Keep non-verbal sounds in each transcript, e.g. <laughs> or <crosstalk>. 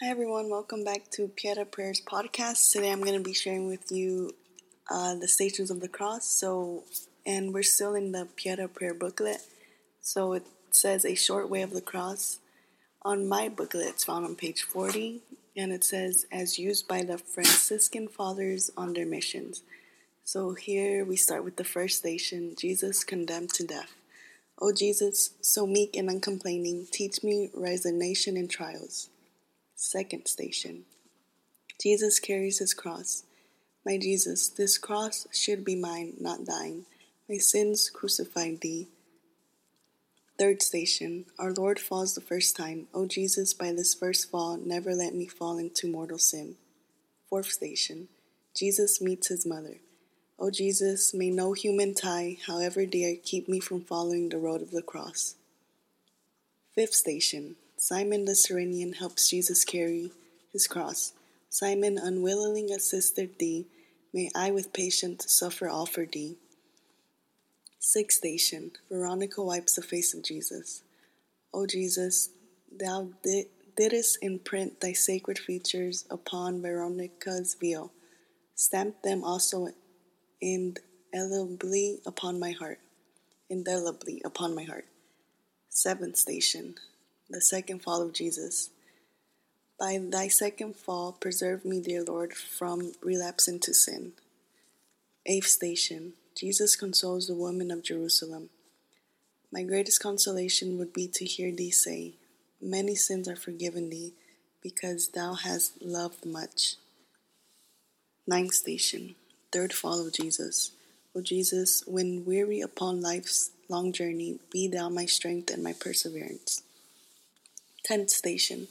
Hi everyone, welcome back to Pieta Prayers podcast. Today I'm going to be sharing with you uh, the stations of the cross. So, and we're still in the Pieta Prayer booklet. So it says a short way of the cross. On my booklet, it's found on page 40, and it says as used by the Franciscan fathers on their missions. So here we start with the first station Jesus condemned to death. O Jesus, so meek and uncomplaining, teach me resignation in trials. Second station Jesus carries his cross. My Jesus, this cross should be mine, not thine. My sins crucified thee. Third station Our Lord falls the first time. O Jesus, by this first fall, never let me fall into mortal sin. Fourth station Jesus meets his mother. O Jesus, may no human tie, however dear, keep me from following the road of the cross. Fifth station Simon the Cyrenian helps Jesus carry his cross. Simon unwillingly assisted thee. May I with patience suffer all for thee. Sixth station Veronica wipes the face of Jesus. O Jesus, thou di- didst imprint thy sacred features upon Veronica's veil. Stamp them also indelibly upon my heart. Indelibly upon my heart. Seventh station the second fall of Jesus. By thy second fall, preserve me, dear Lord, from relapse into sin. Eighth station Jesus consoles the woman of Jerusalem. My greatest consolation would be to hear thee say, Many sins are forgiven thee, because thou hast loved much. Ninth station Third fall of Jesus. O Jesus, when weary upon life's long journey, be thou my strength and my perseverance. Tenth station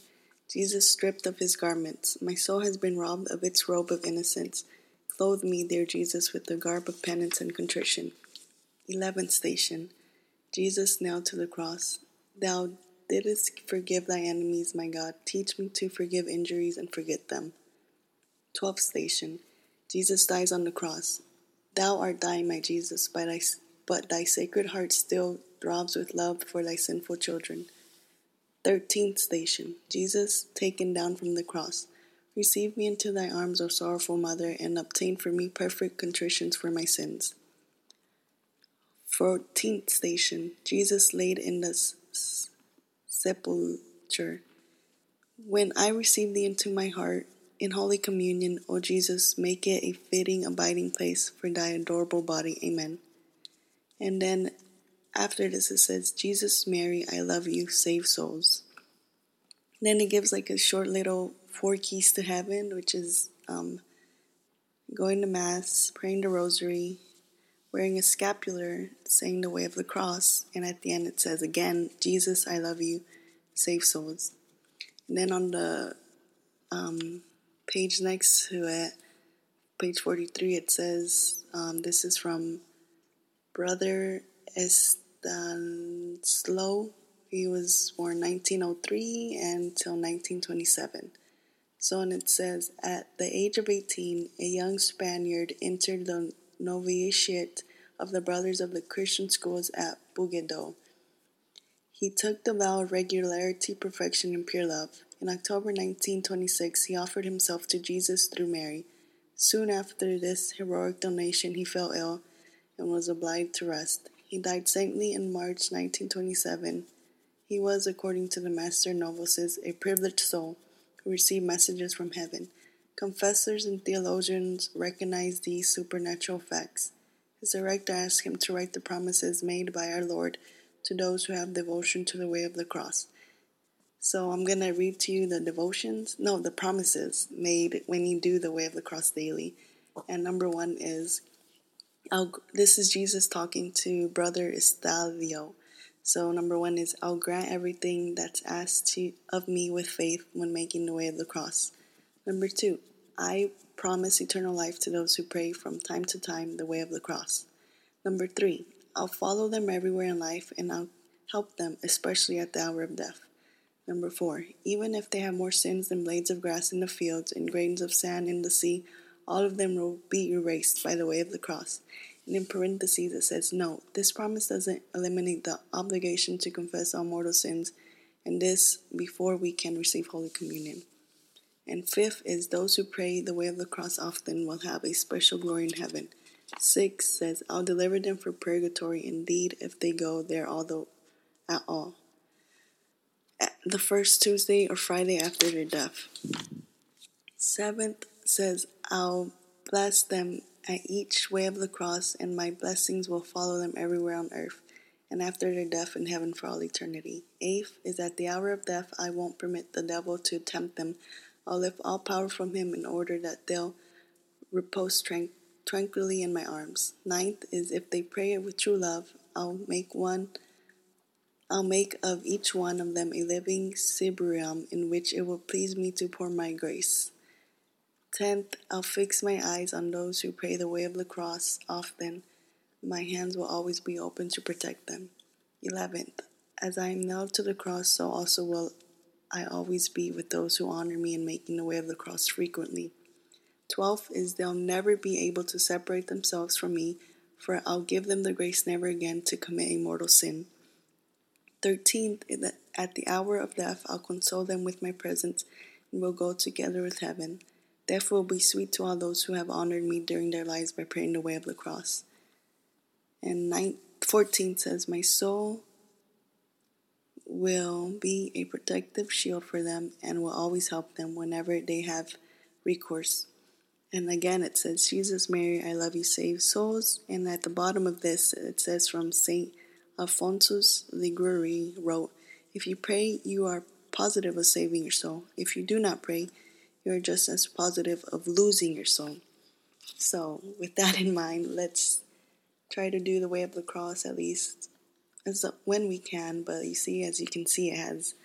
Jesus stripped of his garments. My soul has been robbed of its robe of innocence. Clothe me, dear Jesus, with the garb of penance and contrition. Eleventh station Jesus nailed to the cross. Thou didst forgive thy enemies, my God. Teach me to forgive injuries and forget them. Twelfth station Jesus dies on the cross. Thou art dying, my Jesus, but thy, but thy sacred heart still throbs with love for thy sinful children. Thirteenth station Jesus taken down from the cross. Receive me into thy arms, O sorrowful mother, and obtain for me perfect contritions for my sins. Fourteenth station Jesus laid in the sepulchre. When I receive thee into my heart in holy communion, O Jesus, make it a fitting abiding place for thy adorable body. Amen. And then after this, it says, Jesus, Mary, I love you, save souls. Then it gives like a short little four keys to heaven, which is um, going to Mass, praying the Rosary, wearing a scapular, saying the way of the cross, and at the end it says again, Jesus, I love you, save souls. And then on the um, page next to it, page 43, it says, um, this is from Brother Estanislao. He was born 1903 until 1927. So, and it says, at the age of 18, a young Spaniard entered the novitiate of the Brothers of the Christian Schools at Bugedo. He took the vow of regularity, perfection, and pure love. In October 1926, he offered himself to Jesus through Mary. Soon after this heroic donation, he fell ill and was obliged to rest. He died saintly in March 1927. He was, according to the Master Novices, a privileged soul who received messages from heaven. Confessors and theologians recognize these supernatural facts. His director asked him to write the promises made by our Lord to those who have devotion to the way of the cross. So I'm going to read to you the devotions, no, the promises made when you do the way of the cross daily. And number one is, this is Jesus talking to Brother Estadio. So number one is, I'll grant everything that's asked to, of me with faith when making the way of the cross. Number two, I promise eternal life to those who pray from time to time the way of the cross. Number three, I'll follow them everywhere in life and I'll help them, especially at the hour of death. Number four, even if they have more sins than blades of grass in the fields and grains of sand in the sea, all of them will be erased by the way of the cross. And in parentheses it says, No, this promise doesn't eliminate the obligation to confess all mortal sins, and this before we can receive Holy Communion. And fifth is those who pray the way of the cross often will have a special glory in heaven. Six says, I'll deliver them from purgatory indeed if they go there although at all. The first Tuesday or Friday after their death. Seventh says, I'll bless them at each way of the cross, and my blessings will follow them everywhere on earth, and after their death in heaven for all eternity. Eighth is at the hour of death, I won't permit the devil to tempt them. I'll lift all power from him in order that they'll repose tranquilly in my arms. Ninth is if they pray with true love, I'll make one I'll make of each one of them a living ciborium in which it will please me to pour my grace. Tenth, I'll fix my eyes on those who pray the way of the cross often. My hands will always be open to protect them. Eleventh, as I am nailed to the cross, so also will I always be with those who honor me in making the way of the cross frequently. Twelfth is they'll never be able to separate themselves from me, for I'll give them the grace never again to commit a mortal sin. Thirteenth, at the hour of death, I'll console them with my presence, and we'll go together with heaven. Will be sweet to all those who have honored me during their lives by praying the way of the cross. And 9, 14 says, My soul will be a protective shield for them and will always help them whenever they have recourse. And again, it says, Jesus, Mary, I love you, save souls. And at the bottom of this, it says from St. Alphonsus Liguori wrote, If you pray, you are positive of saving your soul. If you do not pray, you are just as positive of losing your soul. So, with that in mind, let's try to do the way of the cross at least as when we can. But you see, as you can see, it has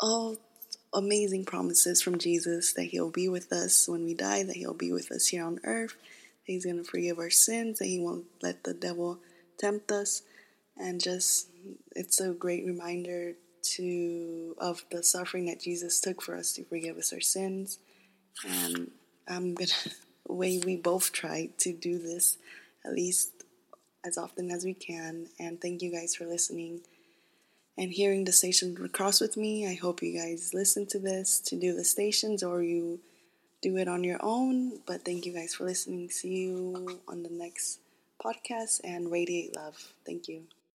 all amazing promises from Jesus that He'll be with us when we die, that He'll be with us here on earth, that He's going to forgive our sins, that He won't let the devil tempt us, and just it's a great reminder to of the suffering that Jesus took for us to forgive us our sins. And I'm gonna <laughs> way we both try to do this at least as often as we can. And thank you guys for listening and hearing the station cross with me. I hope you guys listen to this to do the stations or you do it on your own. But thank you guys for listening. See you on the next podcast and radiate love. Thank you.